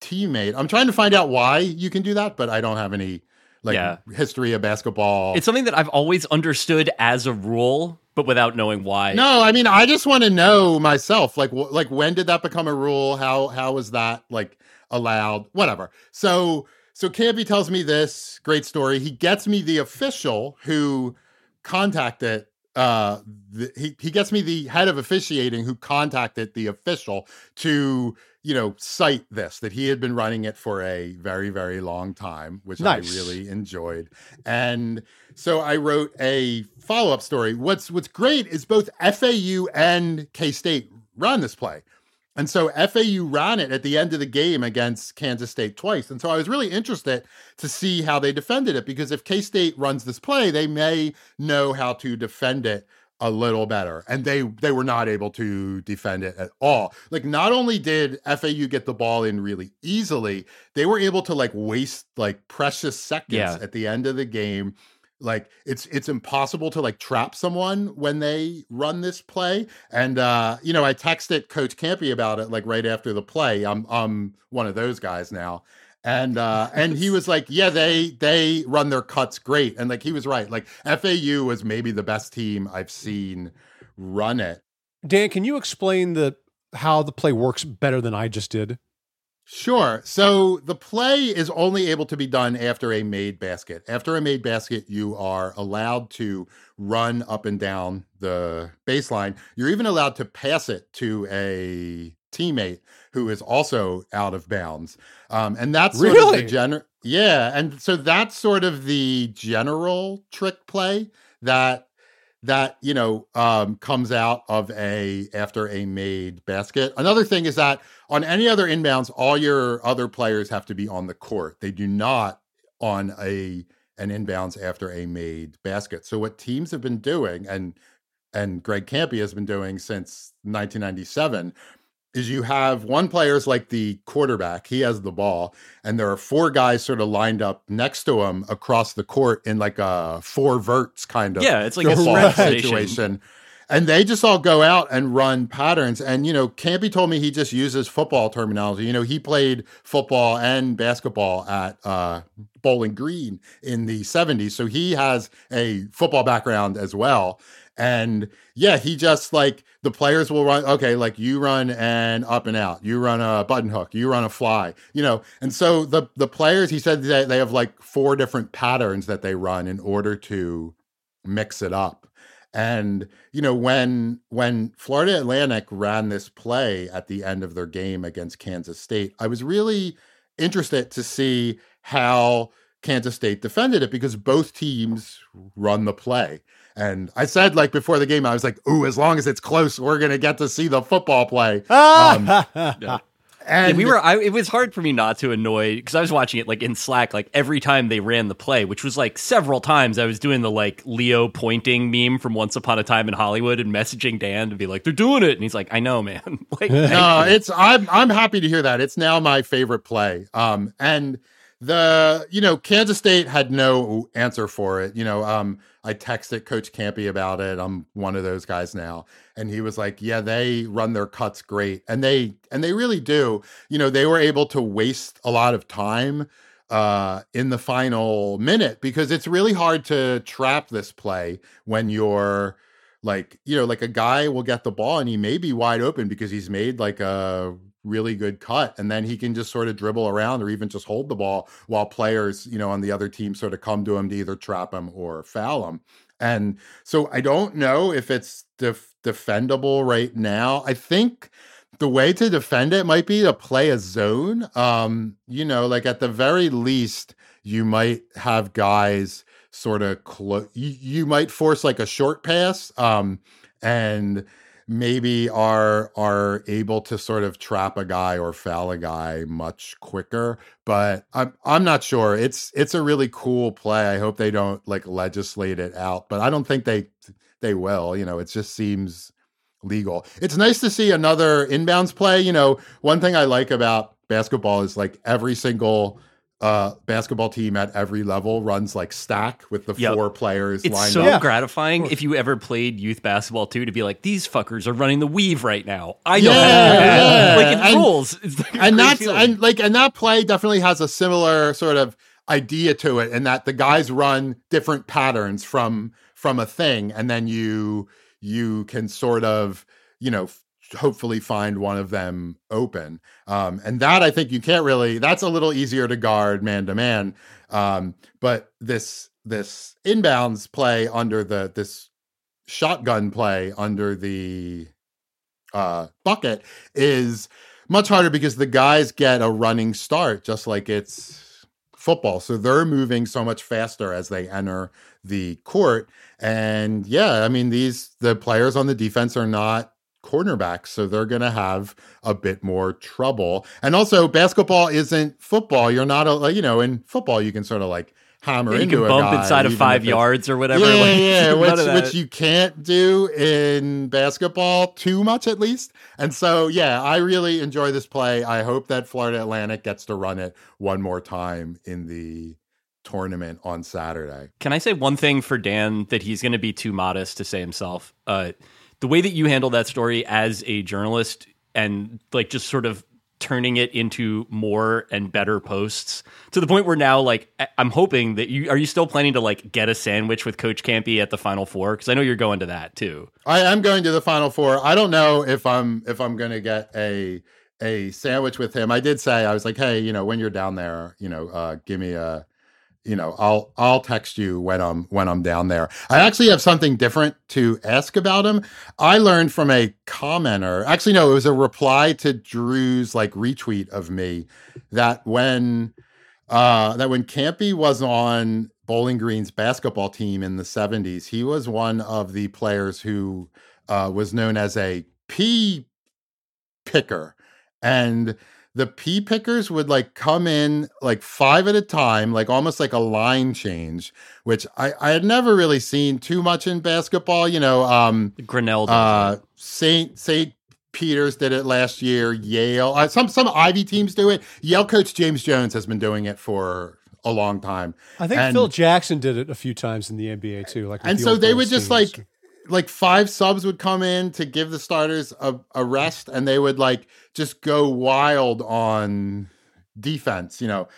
teammate, I'm trying to find out why you can do that, but I don't have any like Yeah. history of basketball. It's something that I've always understood as a rule, but without knowing why. no, I mean, I just want to know myself, like, wh- like when did that become a rule? How how was that like allowed? Whatever. So so Kampe tells me this great story. He gets me the official who contacted. Uh, the, he he gets me the head of officiating who contacted the official to you know cite this that he had been running it for a very very long time, which Nice. I really enjoyed, and so I wrote a follow up story. What's what's great is both FAU and K State run this play. And so FAU ran it at the end of the game against Kansas State twice. And so I was really interested to see how they defended it because if K State runs this play, they may know how to defend it a little better. And they they were not able to defend it at all. Like not only did FAU get the ball in really easily, they were able to like waste like precious seconds Yeah. at the end of the game like it's it's impossible to like trap someone when they run this play. And uh you know i texted coach Kampe about it like right after the play. I'm i'm one of those guys now. And uh [laughs] and he was like yeah they they run their cuts great. And like he was right. Like fau was maybe the best team i've seen run it. Dan, can you explain the how the play works better than I just did? Sure. So the play is only able to be done after a made basket. After a made basket, you are allowed to run up and down the baseline. You're even allowed to pass it to a teammate who is also out of bounds. Um, and that's sort of Really? the general. Yeah. And so that's sort of the general trick play that that you know um, comes out of a after a made basket. Another thing is that on any other inbounds, all your other players have to be on the court. They do not on a an inbounds after a made basket. So what teams have been doing, and and Greg Kampe has been doing since 1997, is you have one player is like the quarterback. He has the ball, and there are four guys sort of lined up next to him across the court in like a four verts kind of Yeah, it's like a [laughs] situation. And they just all go out and run patterns. And, you know, Kampe told me he just uses football terminology. You know, he played football and basketball at uh, Bowling Green in the 70s. So he has a football background as well. And yeah, he just like the players will run, okay, like you run an up and out, you run a button hook, you run a fly, you know. And so the the players, he said that they have like four different patterns that they run in order to mix it up. And you know when when Florida Atlantic ran this play at the end of their game against Kansas State, I was really interested to see how Kansas State defended it because both teams run the play. And I said like before the game, I was like, "Ooh, as long as it's close, we're gonna get to see the football play." [laughs] Um, Yeah. and Yeah, we were. I, it was hard for me not to annoy because I was watching it like in Slack, like every time they ran the play, which was like several times. I was doing the like Leo pointing meme from Once Upon a Time in Hollywood and messaging Dan to be like, "They're doing it," and he's like, "I know, man." [laughs] like, no, it's I'm I'm happy to hear that. It's now my favorite play. Um, and the you know Kansas State had no answer for it. You know, um, I texted Coach Kampe about it. I'm one of those guys now, and he was like, "Yeah, they run their cuts great, and they and they really do. You know, they were able to waste a lot of time." uh in the final minute because it's really hard to trap this play when you're like you know like a guy will get the ball and he may be wide open because he's made like a really good cut and then he can just sort of dribble around or even just hold the ball while players you know on the other team sort of come to him to either trap him or foul him. And so i don't know if it's def- defendable right now. I think the way to defend it might be to play a zone. Um you know like at the very least you might have guys sort of close you, you might force like a short pass um and maybe are are able to sort of trap a guy or foul a guy much quicker but i'm i'm not sure. It's it's a really cool play. I hope they don't like legislate it out but i don't think they they will you know it just seems legal. It's nice to see another inbounds play you know one thing i like about basketball is like every single uh basketball team at every level runs like stack with the Yep. four players It's lined so up Yeah. gratifying if you ever played youth basketball too to be like these fuckers are running the weave right now. I know do Yeah, that. yeah. like it And- rules. [laughs] It's like and that's feeling. and like and that play definitely has a similar sort of idea to it and that the guys run different patterns from from a thing and then you you can sort of you know hopefully find one of them open um and that i think you can't really that's a little easier to guard man to man um but this this inbounds play under the this shotgun play under the uh bucket is much harder because the guys get a running start just like it's football. So they're moving so much faster as they enter the court. And yeah, I mean, these, the players on the defense are not cornerbacks, so they're going to have a bit more trouble. And also, basketball isn't football. You're not a, you know, in football, you can sort of like hammer Yeah, you into can bump guy, inside of five yards or whatever. yeah, like, yeah, [laughs] which which you can't do in basketball too much, at least. And so, yeah, I really enjoy this play. I hope that Florida Atlantic gets to run it one more time in the tournament on Saturday. Can I say one thing for Dan that he's going to be too modest to say himself? Uh, the way that you handle that story as a journalist and like just sort of turning it into more and better posts to the point where now like I'm hoping that you are you still planning to like get a sandwich with Coach Kampe at the Final Four because I know you're going to that too. I am going to the Final Four. I don't know if I'm if I'm going to get a a sandwich with him. I did say I was like, hey, you know, when you're down there, you know, uh, give me a, you know, I'll I'll text you when I'm when I'm down there. I actually have something different to ask about him. I learned from a commenter. Actually, no, it was a reply to Drew's like retweet of me that when uh that when Kampe was on Bowling Green's basketball team in the 70s, he was one of the players who uh, was known as a P picker. And the pea pickers would like come in like five at a time, like almost like a line change, which I, I had never really seen too much in basketball. You know, um, Grinnell. uh. Saint Saint Peter's did it last year. Yale, uh, some some Ivy teams do it. Yale coach James Jones has been doing it for a long time. I think And- Phil Jackson did it a few times in the NBA too. Like, and so they boys would just teams. like like five subs would come in to give the starters a, a rest and they would like just go wild on defense you know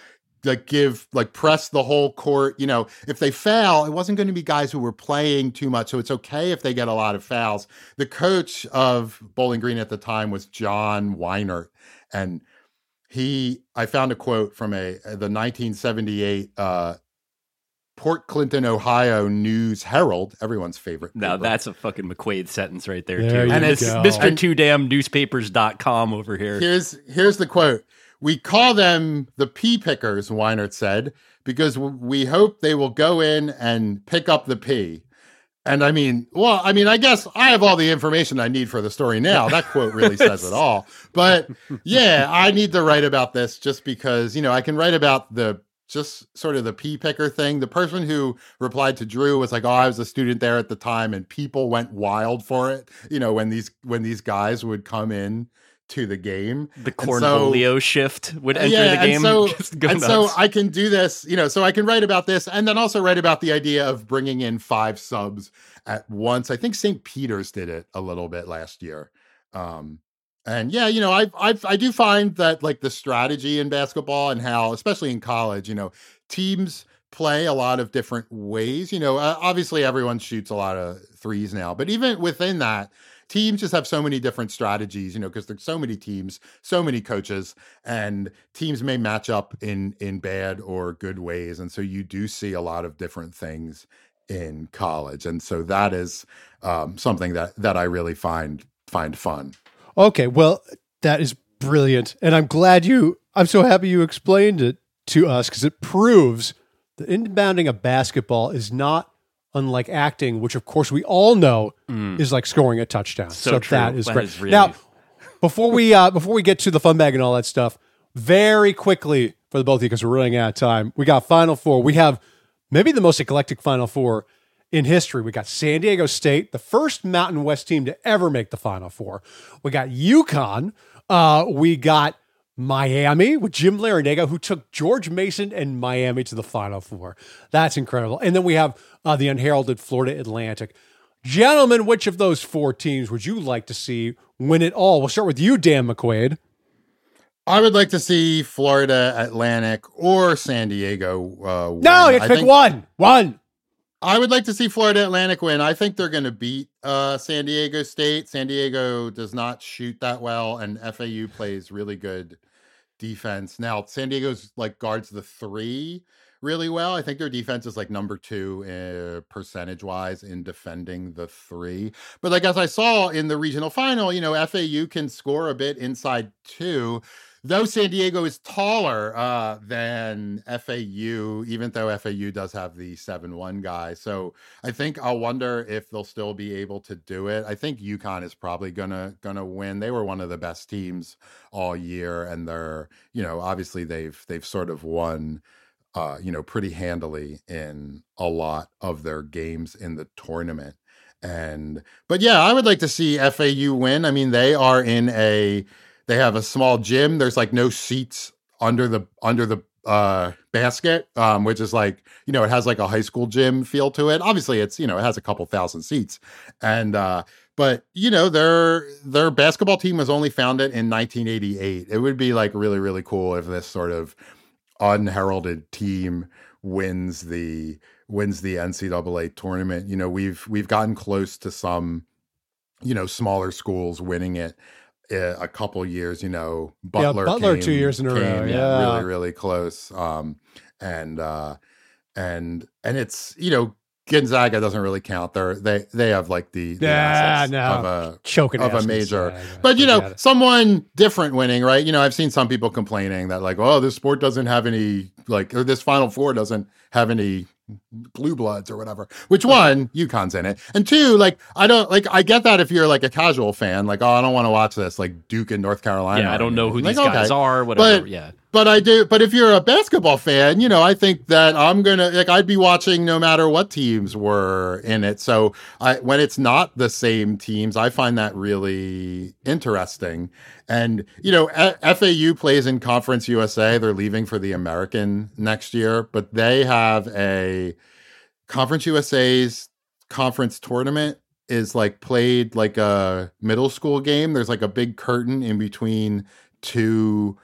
like give like press the whole court you know. If they foul it wasn't going to be guys who were playing too much so it's okay if they get a lot of fouls. The coach of bowling green at the time was john weinert and he i found a quote from a the 1978 uh Port Clinton, Ohio News Herald, everyone's favorite. Now paper. that's a fucking McQuade sentence right there, There too. you And go. it's Mr. And- Two Damn Newspapers.com over here. here's here's the quote. We call them the pea pickers, Weinert said, because we hope they will go in and pick up the pea. And I mean, well, I mean, I guess I have all the information I need for the story now. [laughs] That quote really says it all. But yeah, I need to write about this just because, you know, I can write about the just sort of the pea picker thing. The person who replied to Drew was like, "Oh, I was a student there at the time, and people went wild for it." You know, when these when these guys would come in to the game, the And so- shift would enter yeah, the game. [laughs] And so, and so. I can do this, you know, so I can write about this and then also write about the idea of bringing in five subs at once. I think St. Peter's did it a little bit last year. Um, and yeah, you know, I I I do find that like the strategy in basketball and how, especially in college, you know, teams play a lot of different ways. You know, uh, obviously everyone shoots a lot of threes now, but even within that, teams just have so many different strategies. You know, because there's so many teams, so many coaches, and teams may match up in in bad or good ways, and so you do see a lot of different things in college, and so that is um, something that that I really find find fun. Okay, well, that is brilliant. And I'm glad you, I'm so happy you explained it to us because it proves that inbounding a basketball is not unlike acting, which of course we all know is like scoring a touchdown. So, So true. that is That great. is really- Now, before we uh, before we get to the fun bag and all that stuff, very quickly for the both of you because we're running out of time. We got Final Four. We have maybe the most eclectic Final Four in history. We got San Diego State, the first Mountain West team to ever make the Final Four. We got UConn. Uh, we got Miami with Jim Larrañaga, who took George Mason and Miami to the Final Four. That's incredible. And then we have uh, the unheralded Florida Atlantic. Gentlemen, which of those four teams would you like to see win it all? We'll start with you, Dan McQuade. I would like to see Florida Atlantic or San Diego. Uh, No, you have I to pick think- one. One. I would like to see Florida Atlantic win. I think they're going to beat uh, San Diego State. San Diego does not shoot that well, and FAU plays really good defense. Now, San Diego's like guards the three really well. I think their defense is like number two uh, percentage wise in defending the three. But like as I saw in the regional final, you know, FAU can score a bit inside two. Though San Diego is taller uh, than FAU, even though FAU does have the 7 1 guy. So I think I'll wonder if they'll still be able to do it. I think UConn is probably gonna gonna win. They were one of the best teams all year, and they're, you know, obviously they've they've sort of won uh, you know, pretty handily in a lot of their games in the tournament. And but yeah, I would like to see FAU win. I mean, they are in a they have a small gym. There's like no seats under the under the uh basket um which is like you know it has like a high school gym feel to it obviously it's you know it has a couple thousand seats and uh but you know their their basketball team was only founded in 1988 it would be like really really cool if this sort of unheralded team wins the wins the NCAA tournament. You know, we've we've gotten close to some, you know, smaller schools winning it a couple years. You know, Butler, yeah, Butler came- two years in a row, yeah. really really close. Um, and uh, and and it's you know Gonzaga doesn't really count. They're they they have like the, the Yeah, no. of a Choking of a major. Gonzaga. but you know, someone different winning, right? You know, I've seen some people complaining that like, oh, this sport doesn't have any like, or this Final Four doesn't have any blue bloods or whatever. Which one? UConn's in it, and two, like, I don't like. I get that if you're like a casual fan, like, oh, I don't want to watch this, like Duke and North Carolina. Yeah, I don't know who Like, these guys okay. are. Whatever. But- yeah. But I do. But if you're a basketball fan, you know, I think that I'm gonna like I'd be watching no matter what teams were in it. So I when it's not the same teams, I find that really interesting. And you know, FAU plays in Conference USA. They're leaving for the American next year, but they have a Conference USA's conference tournament is like played like a middle school game. There's like a big curtain in between two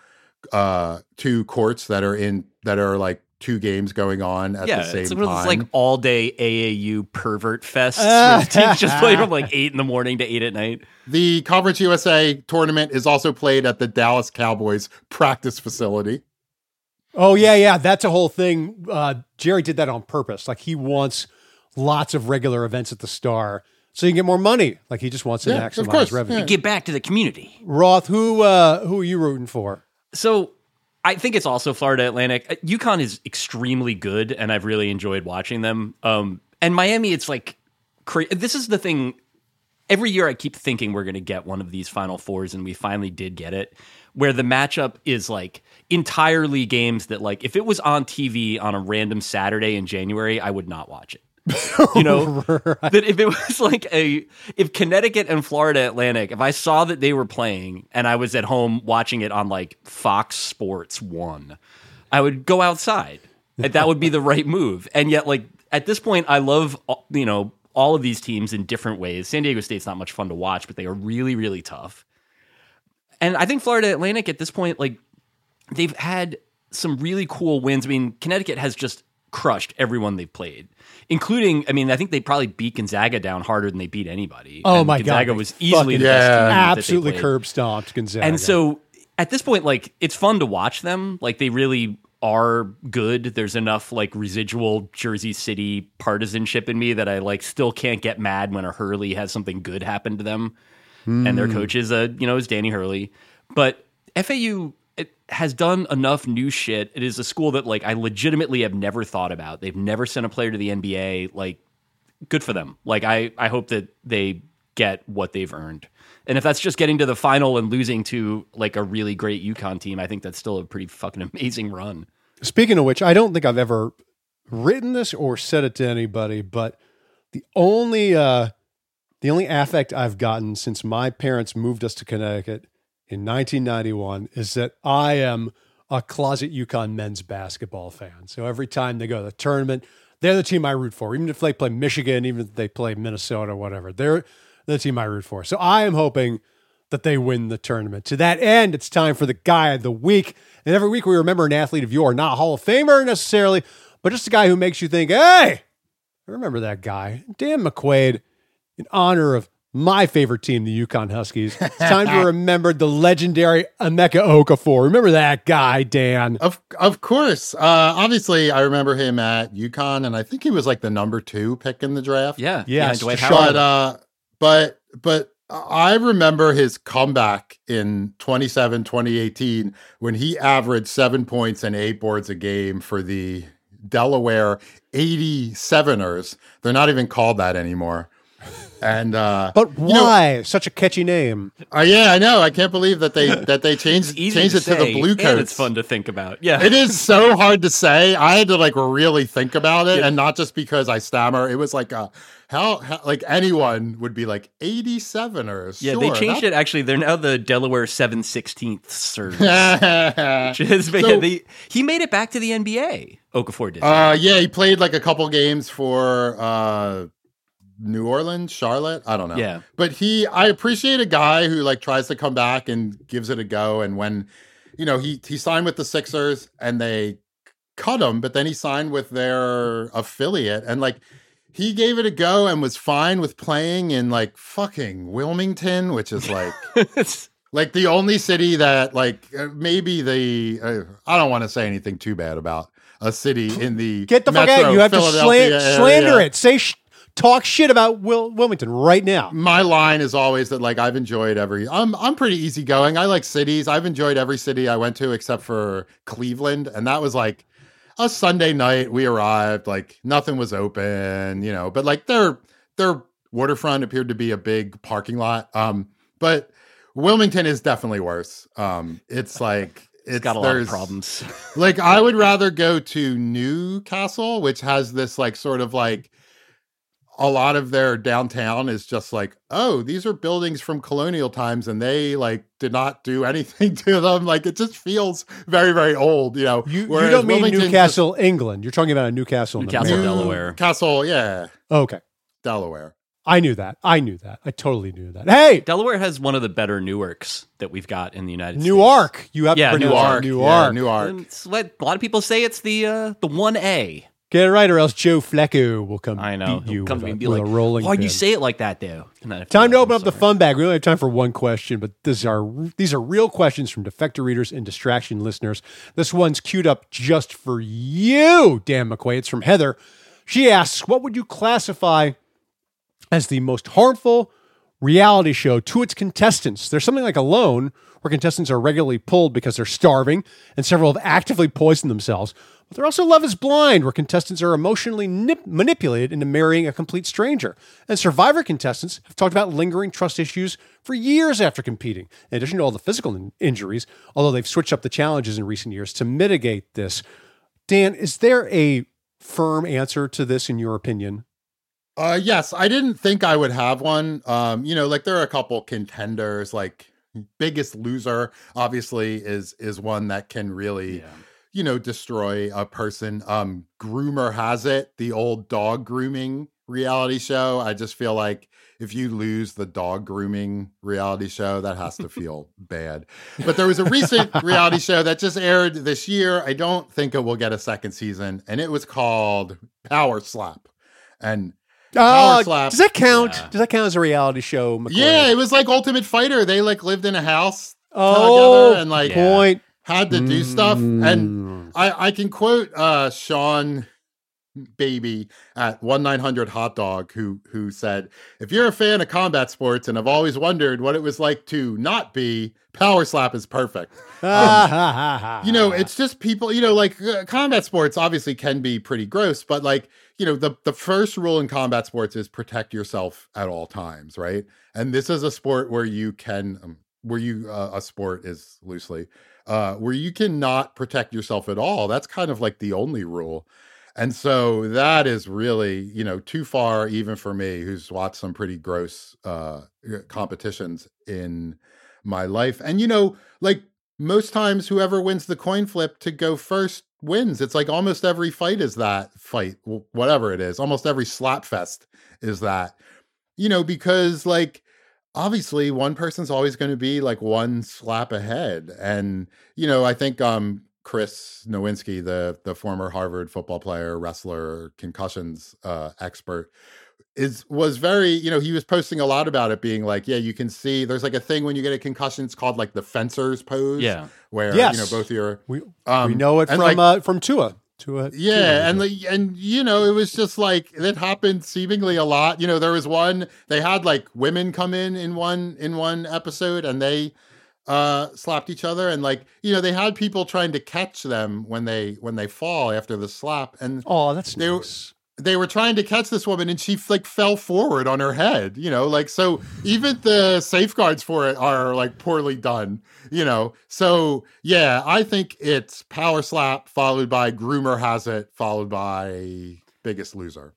uh two courts that are in that are like two games going on at yeah, the same time. it's, time. it's like all day AAU pervert fest. [laughs] where teams just play from like eight in the morning to eight at night. the Conference USA tournament is also played at the Dallas Cowboys practice facility. Oh yeah, yeah. That's a whole thing. Uh, Jerry did that on purpose. Like he wants lots of regular events at the Star, so you can get more money. Like he just wants to Yeah, of maximize course, revenue. yeah. Get back to the community. Roth, who uh, who are you rooting for? So I think it's also Florida Atlantic. Uh, UConn is extremely good, and I've really enjoyed watching them. Um, and Miami, it's like cra- this is the thing. Every year, I keep thinking we're going to get one of these Final Fours, and we finally did get it. Where the matchup is like entirely games that, like, if it was on TV on a random Saturday in January, I would not watch it. [laughs] You know, that if it was like a if Connecticut and Florida Atlantic, if I saw that they were playing and I was at home watching it on like Fox Sports One, I would go outside. And that would be the right move. And yet, like at this point, I love uh, you know all of these teams in different ways. San Diego State's not much fun to watch, but they are really really tough. And I think Florida Atlantic at this point, like they've had some really cool wins. I mean, Connecticut has just crushed everyone they've played, including. I mean, I think they probably beat Gonzaga down harder than they beat anybody. Oh And my Gonzaga God, they was easily the best Yeah. team. that they Absolutely curb stomped Gonzaga. And so at this point, like it's fun to watch them. Like they really are good. There's enough like residual Jersey City partisanship in me that I like still can't get mad when a Hurley has something good happen to them. And their hmm. coach is a you know is Danny Hurley. But FAU it has done enough new shit. It is a school that like I legitimately have never thought about. They've never sent a player to the NBA. Like good for them. Like I, I hope that they get what they've earned. And if that's just getting to the final and losing to like a really great UConn team, I think that's still a pretty fucking [laughs] amazing run. Speaking of which, I don't think I've ever written this or said it to anybody, but the only uh, the only affect I've gotten since my parents moved us to Connecticut in 1991 is that I am a closet UConn men's basketball fan. So every time they go to the tournament, they're the team I root for. Even if they play Michigan, even if they play Minnesota, whatever, they're the team I root for. So I am hoping that they win the tournament. To that end, it's time for the guy of the week. And every week we remember an athlete of yore, not Hall of Famer necessarily, but just a guy who makes you think, hey, I remember that guy, Dan McQuade, in honor of my favorite team, the UConn Huskies. It's time to remember the legendary Emeka Okafor. Remember that guy, Dan. Of of course. Uh, obviously, I remember him at UConn, and I think he was like the number two pick in the draft. Yeah. Yes, Dwight Sean. But uh, but but I remember his comeback in 27, 2018 when he averaged seven points and eight boards a game for the Delaware 87ers. They're not even called that anymore. And uh, But you know, why such a catchy name? uh, yeah, I know. I can't believe that they [laughs] that they changed Easy changed to it to the blue coats. and it's fun to think about. Yeah. It is so [laughs] hard to say. I had to like really think about it, and not just because I stammer. It was like a how, how like anyone would be like 87ers. Yeah, they changed it. Actually, they're now the Delaware seven sixteenths. [laughs] it. Which is, So- yeah, they, he made it back to the NBA. Okafor did. uh, yeah, he played like a couple games for uh, New Orleans, Charlotte. I don't know. Yeah. but he, I appreciate a guy who like tries to come back and gives it a go. And when, you know, he he signed with the Sixers and they cut him, but then he signed with their affiliate and like. He gave it a go and was fine with playing in like fucking Wilmington, which is like [laughs] like the only city that like uh, maybe the uh, I don't want to say anything too bad about a city in the Get the fuck out. You have to slan- slander it. Say, sh- talk shit about Will Wilmington right now. My line is always that like I've enjoyed every. I'm I'm pretty easygoing. I like cities. I've enjoyed every city I went to except for Cleveland, and that was like a Sunday night. We arrived like nothing was open, you know. But like their their waterfront appeared to be a big parking lot. Um, but Wilmington is definitely worse. Um, it's like [laughs] it's, it's got a lot of there's- problems. [laughs] like I would rather go to Newcastle, which has this like sort of like a lot of their downtown is just like, oh, these are buildings from colonial times and they like did not do [laughs] anything to them. Like it just feels very, very old, you know. You, you don't mean Wilmington just- Newcastle, England. You're talking about a Newcastle, in Newcastle, America. Delaware. Castle, yeah, Okay. Delaware. I knew that. I knew that. I totally knew that. Hey, Delaware has one of the better Newarks that we've got in the United States. Newark. You have Yeah, to pronounce Newark. it. Yeah, Newark. Newark. It's what a lot of people say it's the uh, the one A. Get it right, or else Joe Flacco will come I know. beat you come with, to a, and be with like, a rolling "Why'd you say it like that, though?" And then I feel Time to open up the fun bag. We only have time for one question, but these are these are real questions from defector readers and distraction listeners. This one's queued up just for you, Dan McQuade. It's from Heather. She asks, "What would you classify as the most harmful reality show to its contestants?" There's something like Alone, where contestants are regularly pulled because they're starving, and several have actively poisoned themselves. But there's also Love is Blind, where contestants are emotionally nip- manipulated into marrying a complete stranger. And Survivor contestants have talked about lingering trust issues for years after competing, in addition to all the physical in- injuries, although they've switched up the challenges in recent years to mitigate this. Dan, is there a firm answer to this in your opinion? Uh yes, I didn't think I would have one. Um, you know, like there are a couple contenders, like biggest loser obviously is is one that can really Yeah. you know destroy a person. Um Groomer has it, the old dog grooming reality show. I just feel like if you lose the dog grooming reality show, that has to [laughs] feel bad. But there was a recent reality [laughs] show that just aired this year. I don't think it will get a second season, and it was called Power Slap. And Uh, slap. does that count? Yeah. Does that count as a reality show? McCoy? Yeah, it was like Ultimate Fighter. They like lived in a house Oh, together and like point. had to do stuff. And Mm. I, I can quote uh, Sean Baby at one nine hundred hot dog who who said, "If you're a fan of combat sports and have always wondered what it was like to not be, Power Slap is perfect." Ah, you know it's [laughs] just people you know like uh, combat sports obviously can be pretty gross but like you know the the first rule in combat sports is protect yourself at all times right? And this is a sport where you can um, where you uh, a sport is loosely uh where you cannot protect yourself at all. That's kind of like the only rule and so that is really you know too far even for me who's watched some pretty gross uh competitions in my life and you know like most times whoever wins the coin flip to go first wins. It's like almost every fight is that fight, whatever it is. Almost every slap fest is that. You know, because like obviously one person's always going to be like one slap ahead and you know i think um chris nowinski the the former harvard football player wrestler concussions uh expert is was very you know he was posting a lot about it being like yeah you can see there's like a thing when you get a concussion it's called like the fencer's pose Yeah. where Yes. you know both your We um we know it from like, uh, from Tua. Tua. yeah, Tua. and the, and you know, it was just like it happened seemingly a lot. You know, there was one they had like women come in in one in one episode, and they uh slapped each other, and like you know, they had people trying to catch them when they when they fall after the slap, and oh, that's they were- nice. they were trying to catch this woman, and she like fell forward on her head. You know, like so even the safeguards for it are like poorly done. You know, so yeah, I think it's power slap followed by groomer has it followed by biggest loser.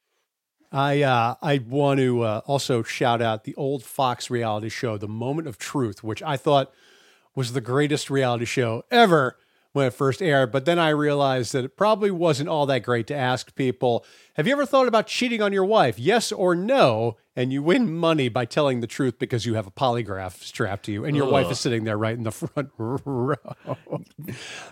I uh, I want to uh, also shout out the old Fox reality show, The Moment of Truth, which I thought was the greatest reality show ever when it first aired. But then I realized that it probably wasn't all that great to ask people, "Have you ever thought about cheating on your wife? Yes or no?" And you win money by telling the truth because you have a polygraph strapped to you, and your wife is sitting there right in the front [laughs] row.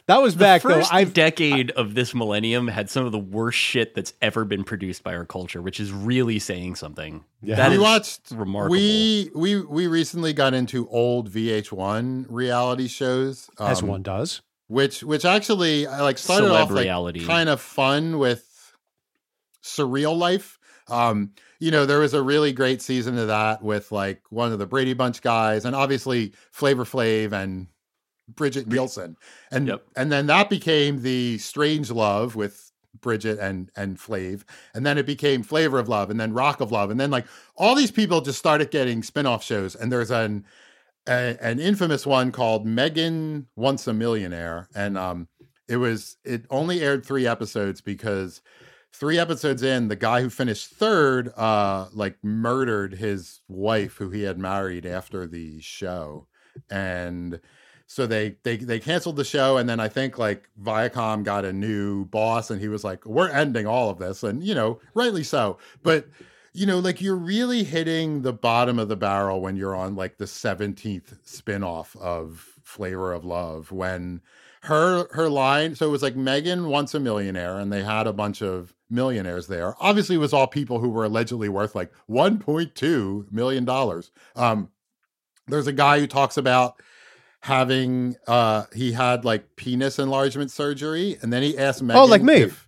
that was back though. First I decade of this millennium had some of the worst shit that's ever been produced by our culture, which is really saying something. Yeah. That we is watched remarkable. We we we recently got into old VH1 reality shows, as um, one does. which which actually I like started Celeb off like reality. kind of fun with surreal life. Um, you know, there was a really great season of that with like one of the Brady Bunch guys, and obviously Flavor Flav and Brigitte Nielsen, and Yep. and then that became the Strange Love with Bridget and and Flav, and then it became Flavor of Love, and then Rock of Love, and then like all these people just started getting spin-off shows, and there's an a, an infamous one called Megan Wants a Millionaire, and um, it was it only aired three episodes because three episodes in, the guy who finished third, uh, like murdered his wife who he had married after the show, and so they they they canceled the show, and then I think like Viacom got a new boss, and he was like, "We're ending all of this," and you know, rightly so, but you know, like you're really hitting the bottom of the barrel when you're on like the 17th spin-off of Flavor of Love when her her line so it was like Megan wants a millionaire and they had a bunch of millionaires there. Obviously it was all people who were allegedly worth like 1.2 million dollars. Um there's a guy who talks about having uh he had like penis enlargement surgery and then he asked Megan Oh, like me. if-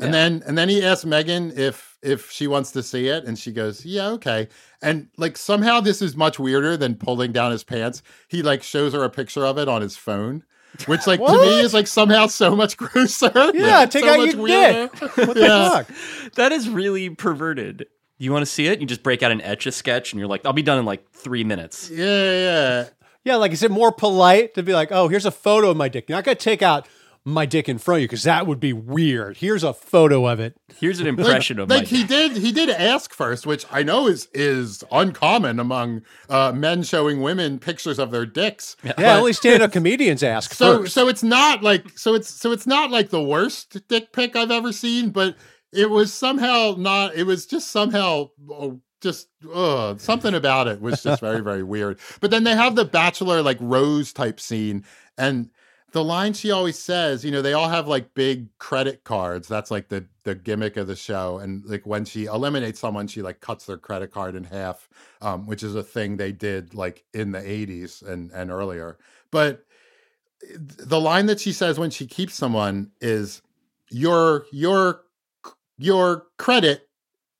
and then and then he asked Megan if if she wants to see it, and she goes, "Yeah, okay." And like somehow this is much weirder than pulling down his pants. He like shows her a picture of it on his phone, which like to me is like somehow so much [laughs] grosser. Yeah, take so out your weirder. What the [laughs] fuck? That is really perverted. You want to see it? You just break out an etch a sketch, and you're like, "I'll be done in like three minutes." Yeah, yeah. Yeah, like is it more polite to be like, oh, here's a photo of my dick? You're not gonna take out my dick in front of you because that would be weird. Here's a photo of it. Here's an impression of like my. he did he did ask first which i know is is uncommon among uh men showing women pictures of their dicks Yeah, only stand-up comedians ask [laughs] so first. so it's not like so it's so it's not like the worst dick pic i've ever seen but it was somehow not it was just somehow oh, just uh something about it was just very very weird but then they have the bachelor like rose type scene and the line she always says you know they all have like big credit cards. That's like the the gimmick of the show. And like when she eliminates someone she like cuts their credit card in half um which is a thing they did like in the 80s and and earlier. But the line that she says when she keeps someone is your your your credit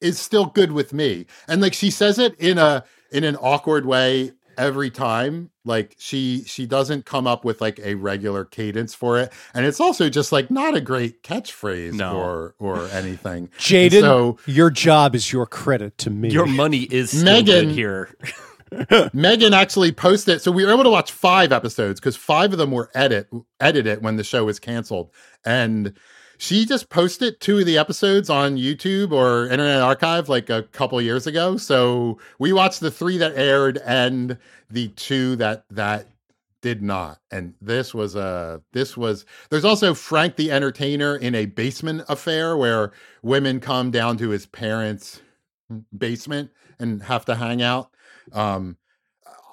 is still good with me. And like she says it in a in an awkward way every time like she she doesn't come up with like a regular cadence for it and it's also just like not a great catchphrase No. or or [laughs] anything Jaden, so- your job is your credit to me. Your money is Megan- here. [laughs] Megan actually posted so we were able to watch five episodes because five of them were edit edited when the show was canceled. And she just posted two of the episodes on YouTube or Internet Archive like a couple years ago. So we watched the three that aired and the two that that did not. And this was a this was there's also Frank the Entertainer in a basement affair where women come down to his parents' basement and have to hang out. Um,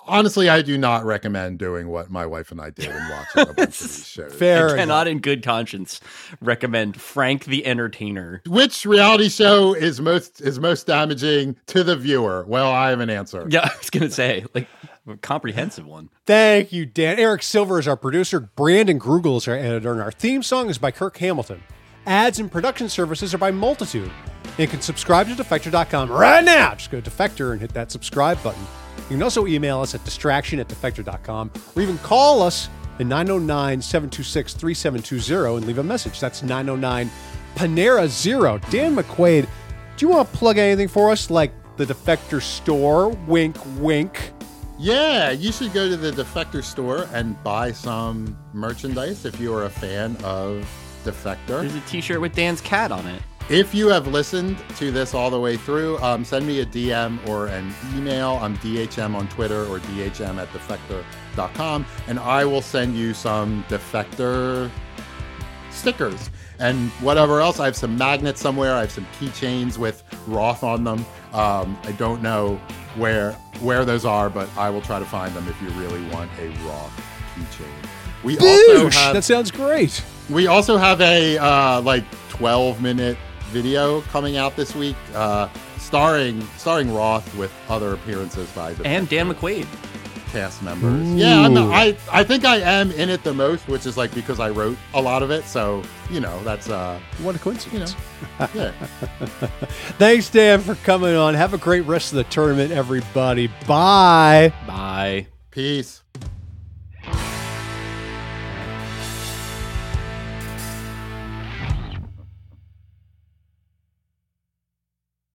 honestly, I do not recommend doing what my wife and I did and watching a [laughs] bunch of these shows. Fair I enough. cannot, in good conscience, recommend Frank the Entertainer. Which reality show is most is most damaging to the viewer? Well, I have an answer. Yeah, [laughs] I was gonna say like a comprehensive one. Thank you, Dan. Eric Silver is our producer. Brandon Grugle is our editor. And our theme song is by Kirk Hamilton. Ads and production services are by Multitude. You can subscribe to Defector.com right now. Just go to Defector and hit that subscribe button. You can also email us at distraction at Defector.com or even call us at 909 726 3720 and leave a message. That's 909 Panera Zero. Dan McQuade, do you want to plug anything for us like the Defector store? Wink, wink. Yeah, you should go to the Defector store and buy some merchandise if you are a fan of Defector. There's a T-shirt with Dan's cat on it. If you have listened to this all the way through, um, send me a DM or an email. I'm DHM on Twitter or DHM at defector.com, and I will send you some Defector stickers and whatever else. I have some magnets somewhere. I have some keychains with Roth on them. Um, I don't know where where those are, but I will try to find them if you really want a Roth keychain. We also Boosh! have That sounds great. we also have a uh, like 12 minute video coming out this week, uh, starring starring Roth with other appearances by the And Dan McQuade. cast members. Yeah, I'm, I I think I am in it the most, which is like because I wrote a lot of it. So you know that's uh What a coincidence. [laughs] yeah. Thanks, Dan, for coming on. Have a great rest of the tournament, everybody. Bye. Bye. Peace.